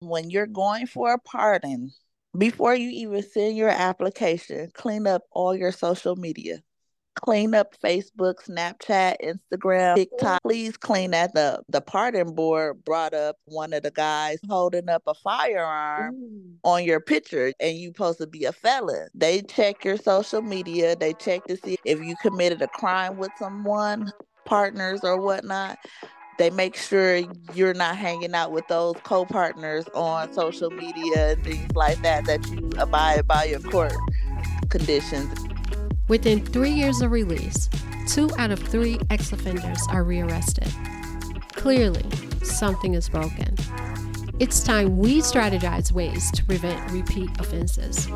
When you're going for a pardon, before you even send your application, clean up all your social media. Clean up Facebook, Snapchat, Instagram, TikTok. Please clean that up. The pardon board brought up one of the guys holding up a firearm Ooh. on your picture, and you supposed to be a felon. They check your social media. They check to see if you committed a crime with someone, partners or whatnot they make sure you're not hanging out with those co-partners on social media and things like that that you abide by your court conditions. Within three years of release two out of three ex-offenders are rearrested. Clearly something is broken. It's time we strategize ways to prevent repeat offenses.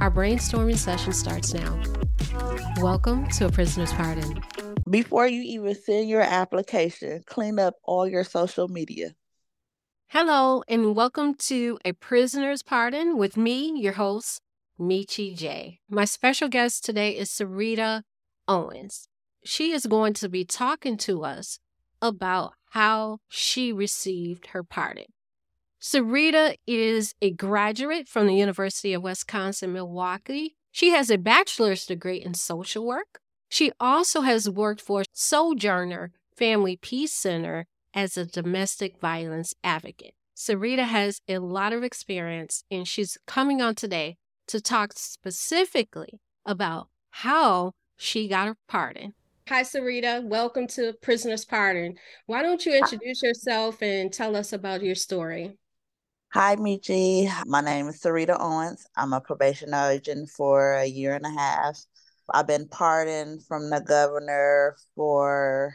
Our brainstorming session starts now. Welcome to a prisoner's pardon before you even send your application, clean up all your social media. Hello, and welcome to A Prisoner's Pardon with me, your host, Michi J. My special guest today is Syreeta Owens. She is going to be talking to us about how she received her pardon. Syreeta is a graduate from the University of Wisconsin Milwaukee. She has a bachelor's degree in social work she also has worked for Sojourner Family Peace Center as a domestic violence advocate. Syreeta has a lot of experience and she's coming on today to talk specifically about how she got her pardon. Hi, Syreeta. Welcome to Prisoner's Pardon. Why don't you introduce yourself and tell us about your story? Hi, Michi. My name is Syreeta Owens. I'm a probation agent for a year and a half. I've been pardoned from the governor for,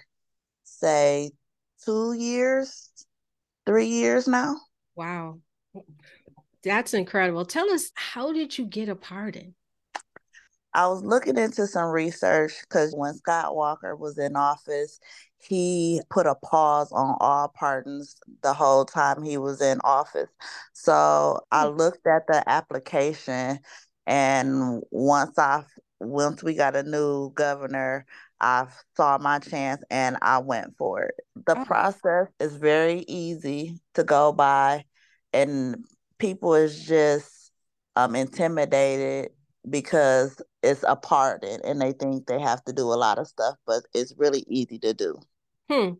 say, two years, three years now. Wow. That's incredible. Tell us, how did you get a pardon? I was looking into some research because when Scott Walker was in office, he put a pause on all pardons the whole time he was in office. So I hmm. looked at the application, and once I once we got a new governor, I saw my chance and I went for it. The oh. process is very easy to go by, and people is just um, intimidated because it's a pardon and they think they have to do a lot of stuff, but it's really easy to do. Hmm.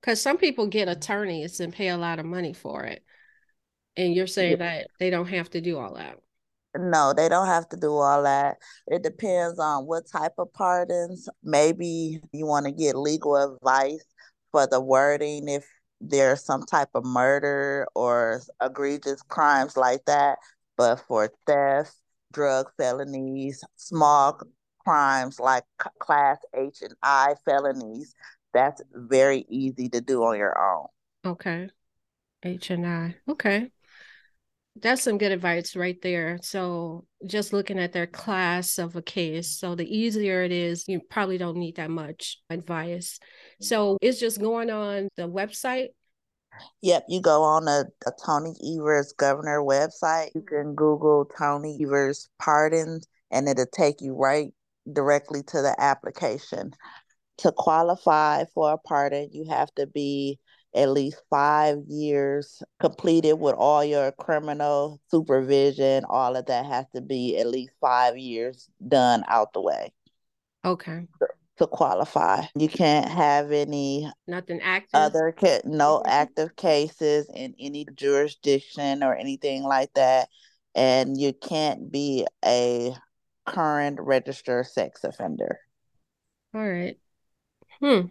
Because some people get attorneys and pay a lot of money for it. And you're saying yeah. that they don't have to do all that. No, they don't have to do all that. It depends on what type of pardons. Maybe you want to get legal advice for the wording if there's some type of murder or egregious crimes like that. But for theft, drug felonies, small crimes like class H and I felonies, that's very easy to do on your own. Okay. H and I. Okay that's some good advice right there. So just looking at their class of a case. So the easier it is, you probably don't need that much advice. So it's just going on the website. Yep, you go on a, a Tony Evers governor website. You can Google Tony Evers pardons and it'll take you right directly to the application. To qualify for a pardon, you have to be at least five years completed with all your criminal supervision. All of that has to be at least five years done out the way. Okay. To, qualify, you can't have any nothing active. Other ca- no active cases in any jurisdiction or anything like that, and you can't be a current registered sex offender. All right. Hmm.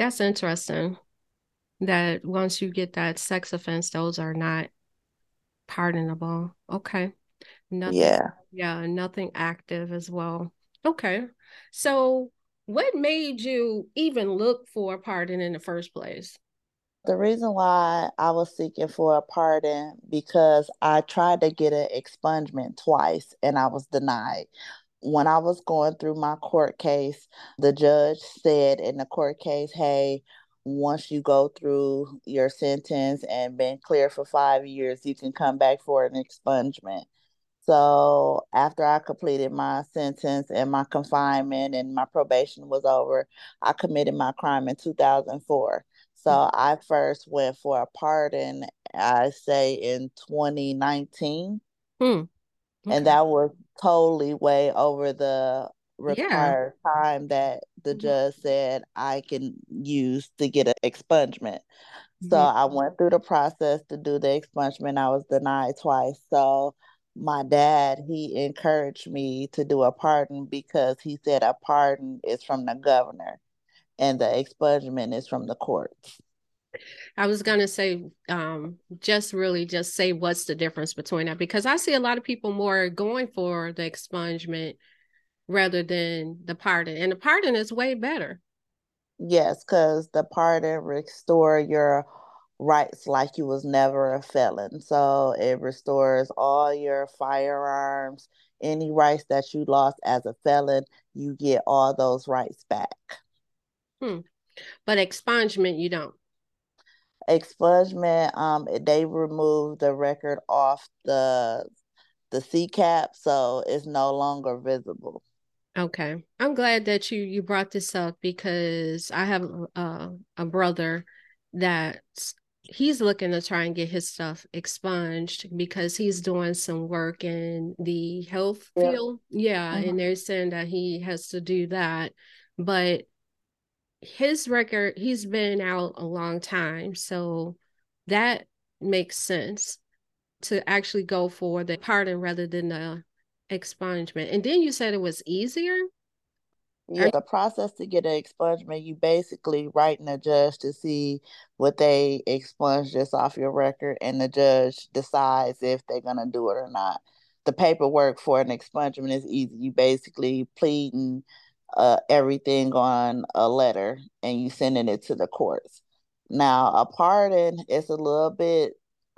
That's interesting. That once you get that sex offense, those are not pardonable. Okay. Nothing, yeah. Yeah, nothing active as well. Okay. So what made you even look for a pardon in the first place? The reason why I was seeking for a pardon because I tried to get an expungement twice and I was denied when I was going through my court case, the judge said in the court case, hey, once you go through your sentence and been clear for five years, you can come back for an expungement. So after I completed my sentence and my confinement and my probation was over, I committed my crime in 2004. So mm-hmm. I first went for a pardon, I say in 2019. Hmm. Okay. And that was totally way over the required yeah. time that the mm-hmm. judge said I can use to get an expungement. So mm-hmm. I went through the process to do the expungement. I was denied twice. So my dad, he encouraged me to do a pardon because he said a pardon is from the governor and the expungement is from the courts. I was gonna say, um, just really just say what's the difference between that because I see a lot of people more going for the expungement rather than the pardon, and the pardon is way better. Yes, because the pardon restore your rights like you was never a felon. So it restores all your firearms, any rights that you lost as a felon, you get all those rights back. Hmm. But expungement, you don't. Expungement, um, they remove the record off the the CCAP, so it's no longer visible. Okay, I'm glad that you you brought this up because I have uh, a brother that he's looking to try and get his stuff expunged because he's doing some work in the health yeah. field. Yeah, mm-hmm. and they're saying that he has to do that, but his record he's been out a long time, so that makes sense to actually go for the pardon rather than the expungement. And then you said it was easier. Yeah, the process to get an expungement, you basically writing a judge to see what they expunge just off your record, and the judge decides if they're gonna do it or not. The paperwork for an expungement is easy. You basically pleading uh, everything on a letter and you sending it to the courts. Now, a pardon is a little bit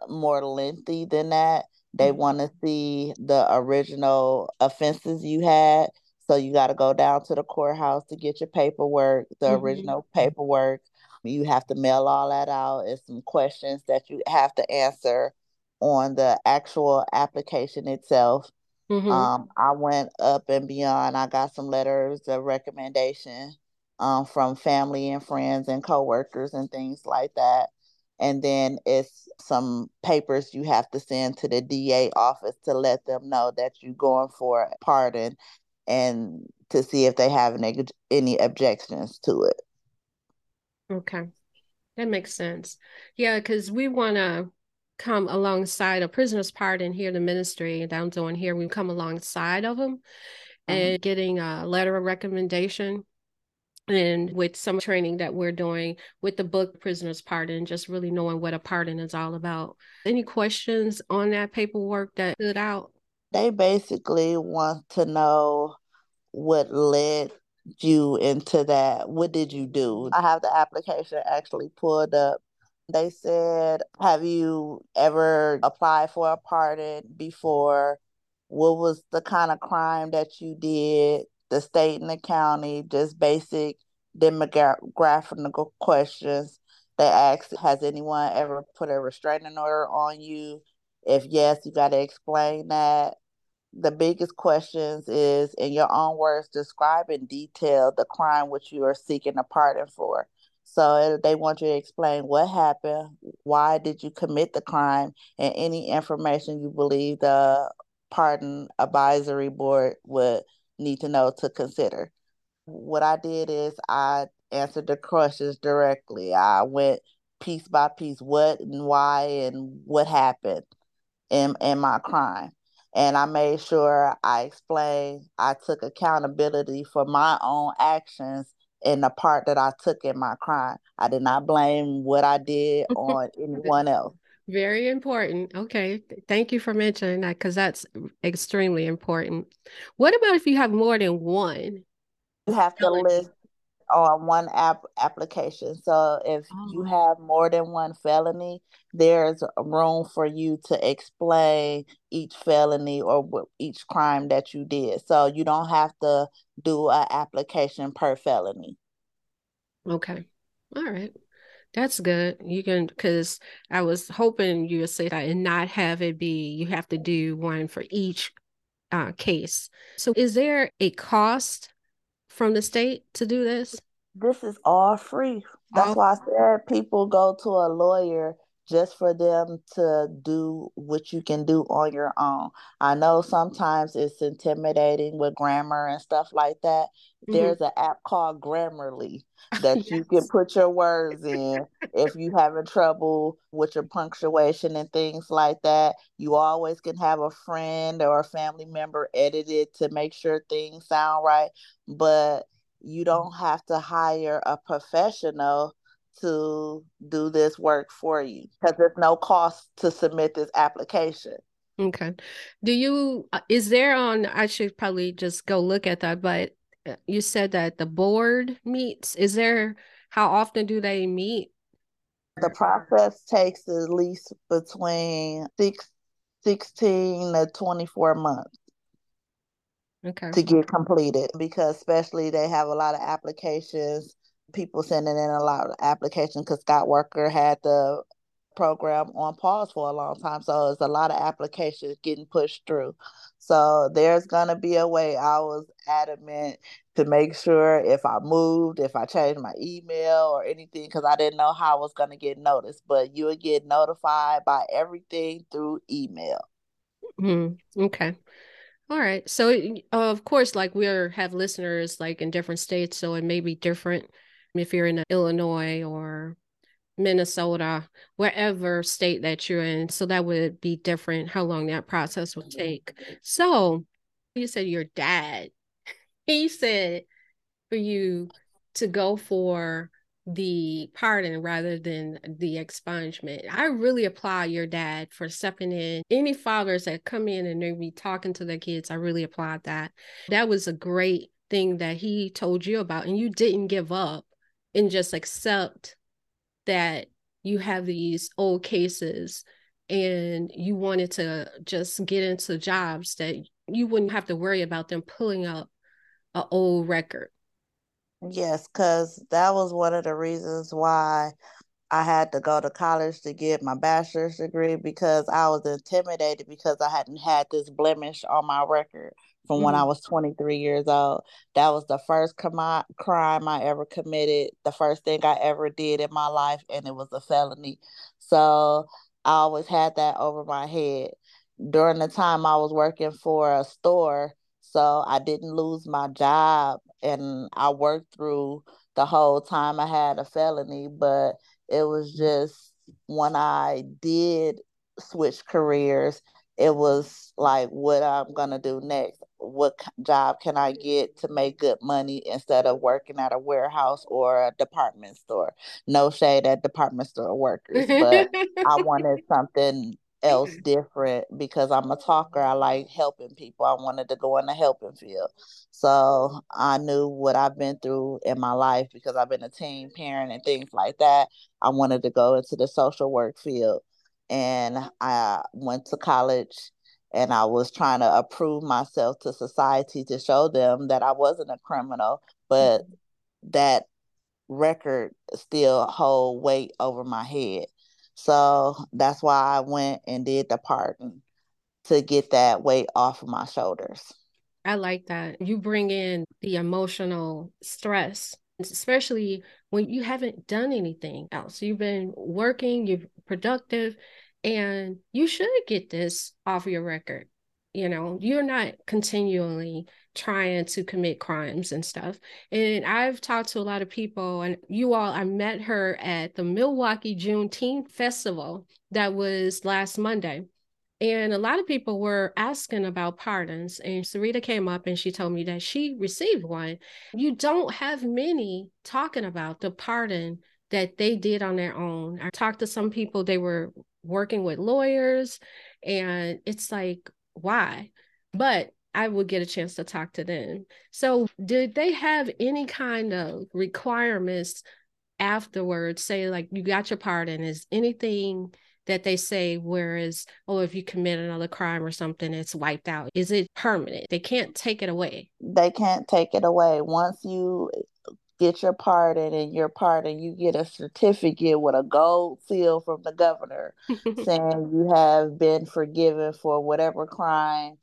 more lengthy than that. They mm-hmm. want to see the original offenses you had so you got to go down to the courthouse to get your paperwork, the mm-hmm. original paperwork. You have to mail all that out. It's some questions that you have to answer on the actual application itself. Mm-hmm. Um, I went up and beyond. I got some letters of recommendation um, from family and friends and coworkers and things like that. And then it's some papers you have to send to the DA office to let them know that you're going for a pardon and to see if they have any, any objections to it. Okay. That makes sense. Yeah, because we want to come alongside a prisoner's pardon here, in the ministry that I'm doing here. We come alongside of them mm-hmm. and getting a letter of recommendation and with some training that we're doing with the book prisoner's pardon just really knowing what a pardon is all about any questions on that paperwork that stood out they basically want to know what led you into that. What did you do? I have the application actually pulled up. They said, Have you ever applied for a pardon before? What was the kind of crime that you did? The state and the county, just basic demographic questions. They asked, Has anyone ever put a restraining order on you? If yes, you got to explain that the biggest questions is in your own words describe in detail the crime which you are seeking a pardon for so they want you to explain what happened why did you commit the crime and any information you believe the pardon advisory board would need to know to consider. What i did is i answered the questions directly. I went piece by piece what and why and what happened in, in my crime. And I made sure I explained I took accountability for my own actions in the part that I took in my crime. I did not blame what I did on anyone else. Very important. Okay. Thank you for mentioning that because that's extremely important. What about if you have more than one? You have to list on one app application. So if oh. you have more than one felony, there's room for you to explain each felony or each crime that you did. So you don't have to do an application per felony. Okay. All right. That's good. You can because I was hoping you would say that and not have it be you have to do one for each uh, case. So is there a cost from the state to do this? This is all free. That's why I said people go to a lawyer just for them to do what you can do on your own. I know sometimes it's intimidating with grammar and stuff like that. Mm-hmm. There's an app called Grammarly that yes. you can put your words in if you having trouble with your punctuation and things like that. You always can have a friend or a family member edit it to make sure things sound right, but you don't have to hire a professional to do this work for you because there's no cost to submit this application. Okay. Do you, uh, is there on, I should probably just go look at that, but uh, you said that the board meets. Is there, how often do they meet? The process takes at least between six, 16 to 24 months. Okay. To get completed because especially they have a lot of applications people sending in a lot of applications because Scott Walker had the program on pause for a long time. So it's a lot of applications getting pushed through. So there's gonna be a way. I was adamant to make sure if I moved, if I changed my email or anything, because I didn't know how I was gonna get noticed. But you would get notified by everything through email. Mm, okay. All right. So of course, like we have listeners like in different states, so it may be different if you're in Illinois or Minnesota, wherever state that you're in. So that would be different how long that process would mm-hmm. take. So you said your dad, he said for you to go for the pardon rather than the expungement. I really applaud your dad for stepping in. Any fathers that come in and they be talking to their kids, I really applaud that. That was a great thing that he told you about, and you didn't give up and just accept that you have these old cases and you wanted to just get into jobs that you wouldn't have to worry about them pulling up an old record. Yes, because that was one of the reasons why I had to go to college to get my bachelor's degree because I was intimidated because I hadn't had this blemish on my record from mm-hmm. when I mm-hmm. was 23 years old. That was the first com- crime I ever committed, the first thing I ever did in my life, and it was a felony. So I always had that over my head. During the time I was working for a store, so I didn't lose my job, and I worked through the whole time I had a felony, but it was just when I did switch careers, it was like what I'm gonna do next what job can I get to make good money instead of working at a warehouse or a department store? No shade at department store workers, but I wanted something else different because I'm a talker. I like helping people. I wanted to go in the helping field. So I knew what I've been through in my life because I've been a teen parent and things like that. I wanted to go into the social work field. And I went to college and I was trying to approve myself to society to show them that I wasn't a criminal, but mm-hmm. that record still hold weight over my head. So that's why I went and did the pardon to get that weight off of my shoulders. I like that. You bring in the emotional stress, especially when you haven't done anything else. You've been working, you're productive, and you should get this off your record. You know, you're not continually trying to commit crimes and stuff. And I've talked to a lot of people, and you all, I met her at the Milwaukee Juneteenth Festival that was last Monday. And a lot of people were asking about pardons. And Syreeta came up and she told me that she received one. You don't have many talking about the pardon that they did on their own. I talked to some people, they were working with lawyers and it's like why but i would get a chance to talk to them. So did they have any kind of requirements afterwards? Say like you got your pardon. Is anything that they say whereas oh if you commit another crime or something it's wiped out. Is it permanent? They can't take it away. They can't take it away. Once you get your pardon and your pardon you get a certificate with a gold seal from the governor saying you have been forgiven for whatever crime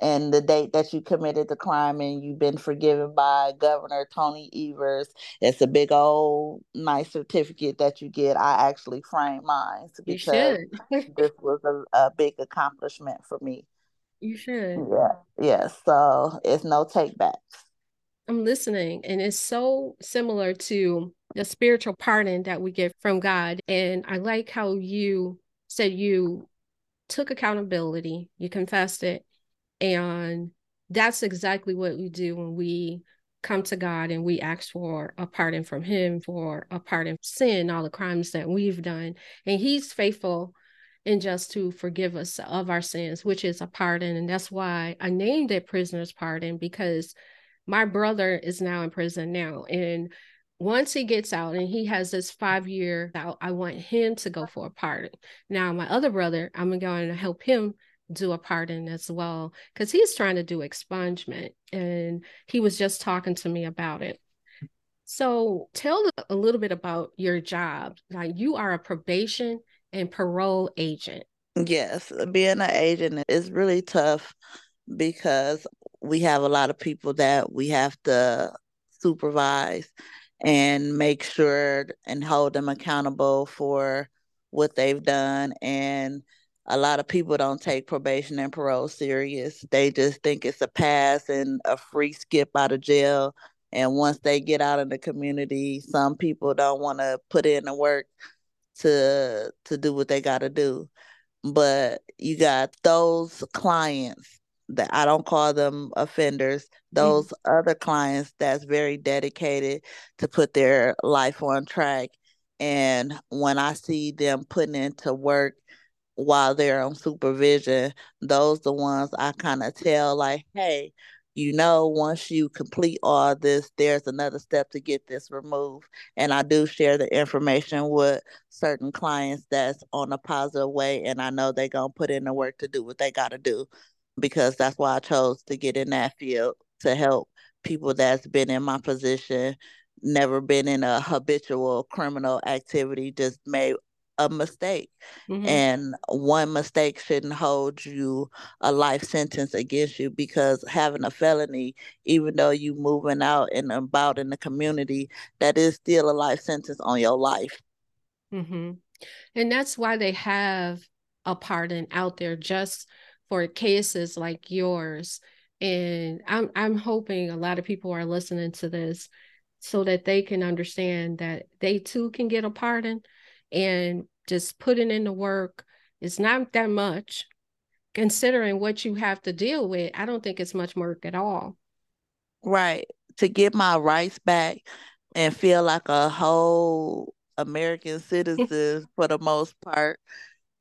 and the date that you committed the crime and you've been forgiven by Governor Tony Evers. It's a big old nice certificate that you get. I actually framed mine because this was a, a big accomplishment for me. You should. Yeah. Yeah. So it's no take backs. I'm listening. And it's so similar to the spiritual pardon that we get from God. And I like how you said you took accountability, you confessed it, and that's exactly what we do when we come to God and we ask for a pardon from Him for a pardon sin, all the crimes that we've done. And He's faithful and just to forgive us of our sins, which is a pardon. And that's why I named it prisoner's pardon because my brother is now in prison now. And once he gets out and he has this five year out, I want him to go for a pardon. Now, my other brother, I'm going to help him do a pardon as well because he's trying to do expungement and he was just talking to me about it. So tell a little bit about your job. Like you are a probation and parole agent. Yes, uh, being an agent is really tough because we have a lot of people that we have to supervise and make sure and hold them accountable for what they've done and a lot of people don't take probation and parole serious. They just think it's a pass and a free skip out of jail. And once they get out in the community, some people don't want to put in the work to to do what they got to do. But you got those clients that I don't call them offenders, those mm-hmm. other clients that's very dedicated to put their life on track. And when I see them putting into work while they're on supervision, those the ones I kind of tell like, hey, you know, once you complete all this, there's another step to get this removed. And I do share the information with certain clients that's on a positive way, and I know they're gonna put in the work to do what they gotta do because that's why I chose to get in that field to help people that's been in my position, never been in a habitual criminal activity, just made a mistake. Mm-hmm. And one mistake shouldn't hold you a life sentence against you because having a felony, even though you moving out and about in the community, that is still a life sentence on your life. Mm-hmm. And that's why they have a pardon out there just for cases like yours. And I'm I'm hoping a lot of people are listening to this so that they can understand that they too can get a pardon and just putting in the work is not that much considering what you have to deal with i don't think it's much work at all right to get my rights back and feel like a whole american citizen for the most part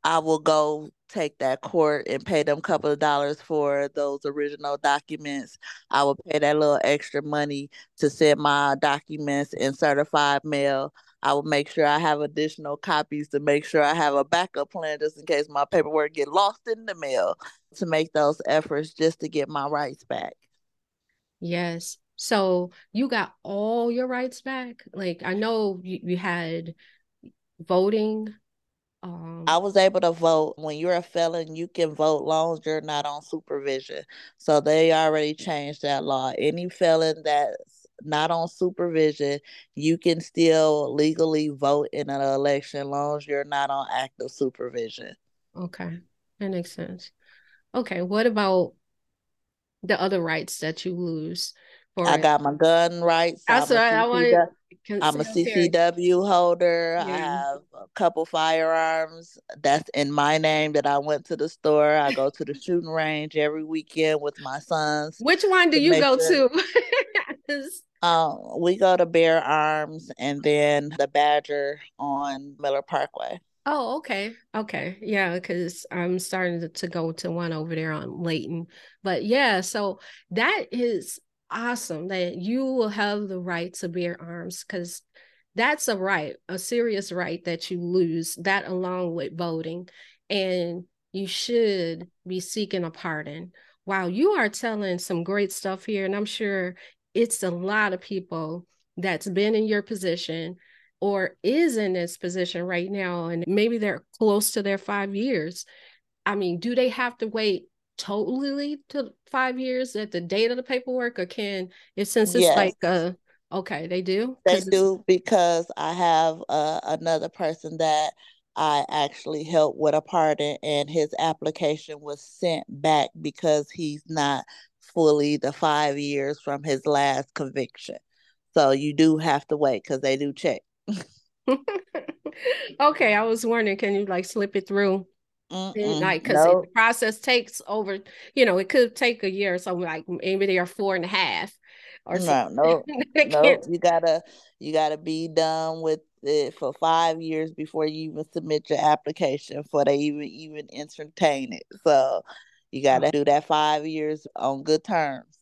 i will go take that court and pay them a couple of dollars for those original documents. I will pay that little extra money to send my documents in certified mail. I will make sure I have additional copies to make sure I have a backup plan just in case my paperwork get lost in the mail to make those efforts just to get my rights back. Yes. So you got all your rights back? Like I know you, you had voting um, I was able to vote. When you're a felon, you can vote long as you're not on supervision. So they already changed that law. Any felon that's not on supervision, you can still legally vote in an election as long as you're not on active supervision. Okay, that makes sense. Okay, what about the other rights that you lose? For I got my gun rights. That's right. I wanted. I'm a CCW holder. Yeah. I have a couple firearms that's in my name that I went to the store. I go to the shooting range every weekend with my sons. Which one do you go sure. to? um, we go to Bear Arms and then the Badger on Miller Parkway. Oh, okay. Okay. Yeah, because I'm starting to, to go to one over there on Layton. But yeah, so that is awesome that you will have the right to bear arms because that's a right, a serious right that you lose, that along with voting. And you should be seeking a pardon. Wow, you are telling some great stuff here. And I'm sure it's a lot of people that's been in your position or is in this position right now. And maybe they're close to their five years. I mean, do they have to wait totally to five years at the date of the paperwork, or can it since it's yes. like uh okay, they do? They do because I have uh, another person that I actually helped with a pardon, and his application was sent back because he's not fully the five years from his last conviction. So you do have to wait because they do check. okay, I was wondering, can you like slip it through? Like, because nope. the process takes over, you know, it could take a year, so like maybe they are four and a half or no, no, no. You gotta, you gotta be done with it for five years before you even submit your application for they even even entertain it. So you gotta oh. do that five years on good terms.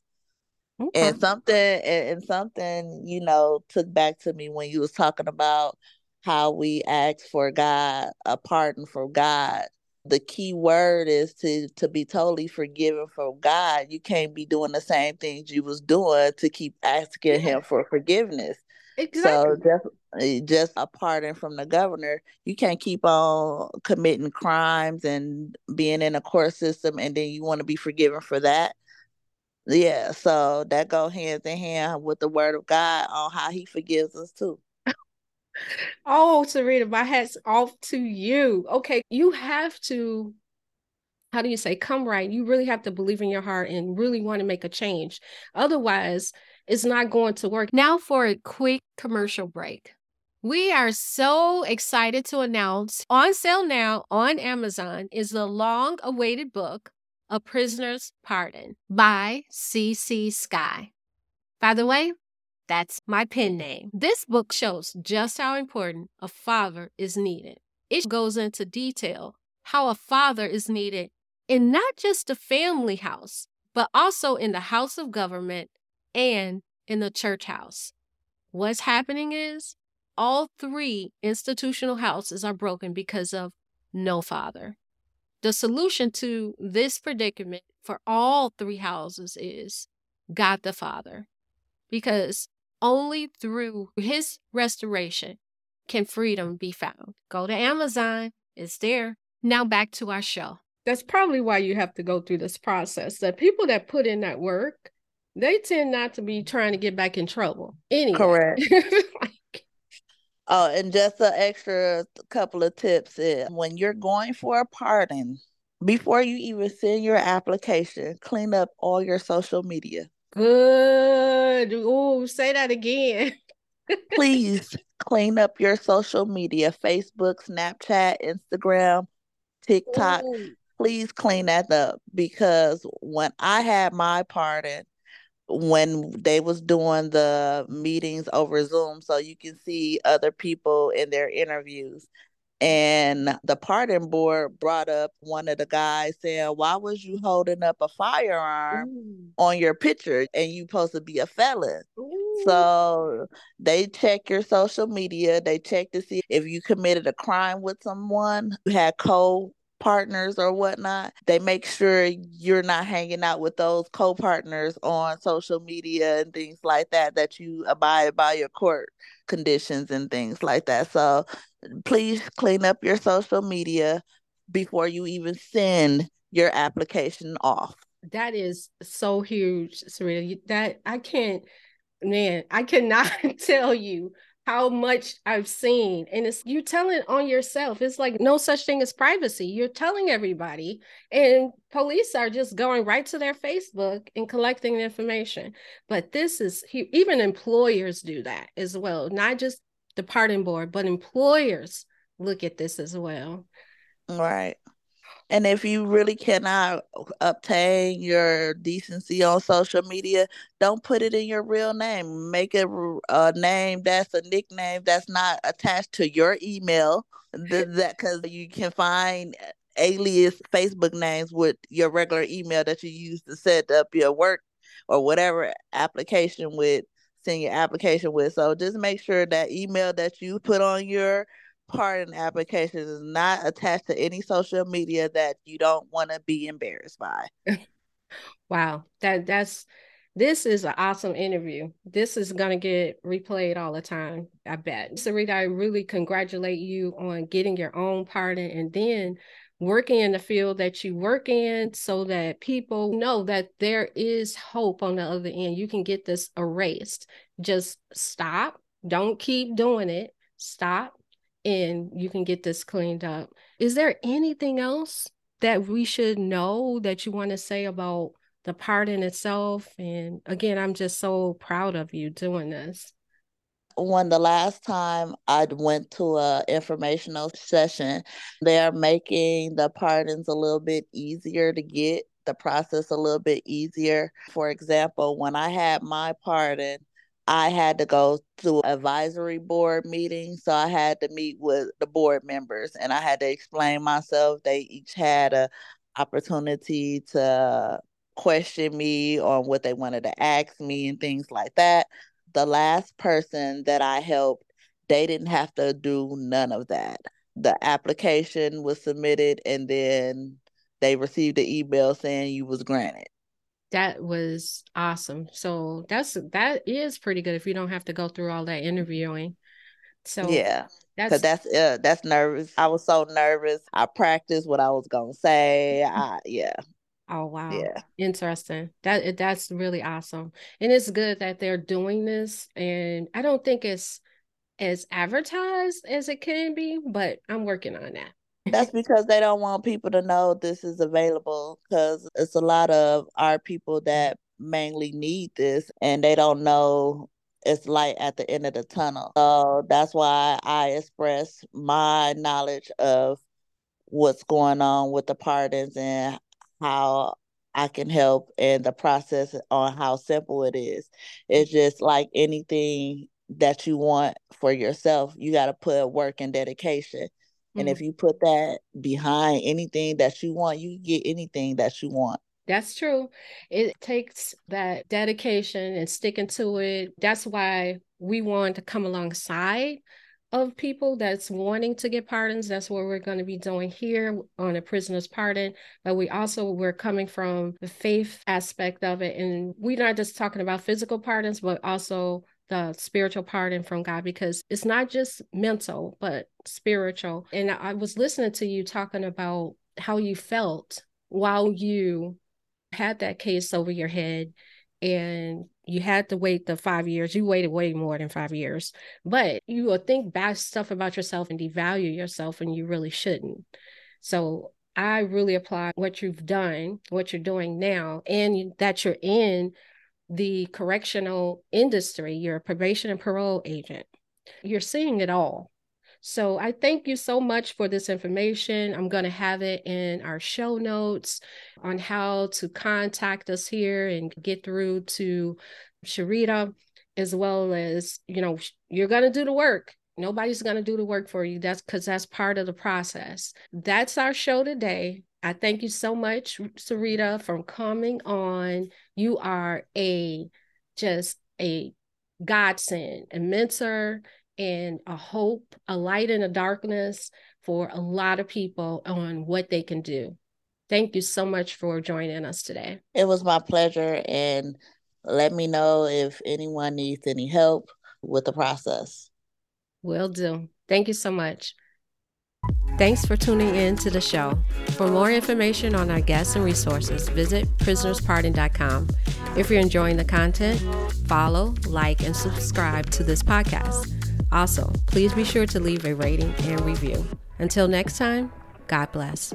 Okay. And something and, something, you know, took back to me when you was talking about how we ask for God, a pardon for God. The key word is to to be totally forgiven from God. You can't be doing the same things you was doing to keep asking him for forgiveness. Exactly. So just eh, just a pardon from the governor, you can't keep on committing crimes and being in a court system and then you want to be forgiven for that. Yeah, so that go hands in hand with the word of God on how he forgives us too. oh, Syreeta, my hat's off to you. Okay, you have to how do you say come right you really have to believe in your heart and really want to make a change otherwise it's not going to work now for a quick commercial break we are so excited to announce on sale now on amazon is the long awaited book a Prisoner's Pardon by C.C. Skye. By the way, that's my pen name. This book shows just how important a father is needed. It goes into detail how a father is needed in not just the family house, but also in the house of government and in the church house. What's happening is all three institutional houses are broken because of no father. The solution to this predicament for all three houses is God the Father, because only through his restoration can freedom be found. Go to Amazon, it's there. Now back to our show. That's probably why you have to go through this process. That people that put in that work, they tend not to be trying to get back in trouble. Anyway. Correct. Oh, and just an extra couple of tips is when you're going for a pardon, before you even send your application, clean up all your social media. Good. Oh, say that again. Please clean up your social media Facebook, Snapchat, Instagram, TikTok. Ooh. Please clean that up because when I had my pardon, when they was doing the meetings over Zoom so you can see other people in their interviews. And the pardon board brought up one of the guys saying, Why was you holding up a firearm Ooh. on your picture and you supposed to be a felon? Ooh. So they check your social media, they check to see if you committed a crime with someone, you had co partners or whatnot, they make sure you're not hanging out with those co partners on social media and things like that, that you abide by your court conditions and things like that. So please clean up your social media before you even send your application off. That is so huge, Serena. That I can't, man, I cannot tell you how much I've seen. And it's you telling on yourself. It's like no such thing as privacy. You're telling everybody, and police are just going right to their Facebook and collecting information. But this is even employers do that as well, not just the pardon board, but employers look at this as well. Right. And if you really cannot obtain your decency on social media, don't put it in your real name. Make it a name that's a nickname that's not attached to your email. that because you can find alias Facebook names with your regular email that you use to set up your work or whatever application with send your application with. So just make sure that email that you put on your pardon application is not attached to any social media that you don't want to be embarrassed by. wow, that that's this is an awesome interview. This is going to get replayed all the time, I bet. Syreeta, I really congratulate you on getting your own pardon and then working in the field that you work in so that people know that there is hope on the other end. You can get this erased. Just stop. Don't keep doing it. Stop and you can get this cleaned up. Is there anything else that we should know that you want to say about the pardon itself? And again, I'm just so proud of you doing this when the last time I went to a informational session, they're making the pardons a little bit easier to get, the process a little bit easier. For example, when I had my pardon, I had to go to advisory board meeting. So I had to meet with the board members and I had to explain myself. They each had a opportunity to question me on what they wanted to ask me and things like that the last person that I helped, they didn't have to do none of that. The application was submitted and then they received the email saying you was granted. That was awesome. So that's that is pretty good if you don't have to go through all that interviewing. So yeah, that's that's uh, that's nervous. I was so nervous. I practiced what I was gonna say. I yeah, Oh wow. Yeah. Interesting. That that's really awesome. And it's good that they're doing this and I don't think it's as advertised as it can be, but I'm working on that. That's because they don't want people to know this is available because it's a lot of our people that mainly need this and they don't know it's light at the end of the tunnel. So that's why I express my knowledge of what's going on with the pardons and how I can help and the process on how simple it is. It's just like anything that you want for yourself, you got to put work and dedication. Mm-hmm. And if mm-hmm. you put that behind anything that you want, you get anything that you want. That's true. It takes that dedication and sticking to it. That's why we want to come alongside of people that's wanting to get pardons. That's what we're going to be doing here on a prisoner's pardon. But we also we're coming from the faith aspect of it, and we're not just talking about physical pardons, but also the spiritual pardon from God because it's not just mental, but spiritual. And I was listening to you talking about how you felt while you had that case over your head and you had to wait the five years. You waited way more than five years, but you will think bad stuff about yourself and devalue yourself, and you really shouldn't. So I really apply what you've done, what you're doing now, and that you're in the correctional industry. You're a probation and parole agent. You're seeing it all. So I thank you so much for this information. I'm going to have it in our show notes on how to contact us here and get through to Sharita, as well as, you know, you're going to do the work. Nobody's going to do the work for you. That's because that's part of the process. That's our show today. I thank you so much, Syreeta, for coming on. You are a just a godsend, a mentor, and a hope, a light in the darkness for a lot of people on what they can do. Thank you so much for joining us today. It was my pleasure. And let me know if anyone needs any help with the process. Will do. Thank you so much. Thanks for tuning in to the show. For more information on our guests and resources, visit prisonerspardon.com. If you're enjoying the content, follow, like, and subscribe to this podcast. Also, please be sure to leave a rating and review. Until next time, God bless.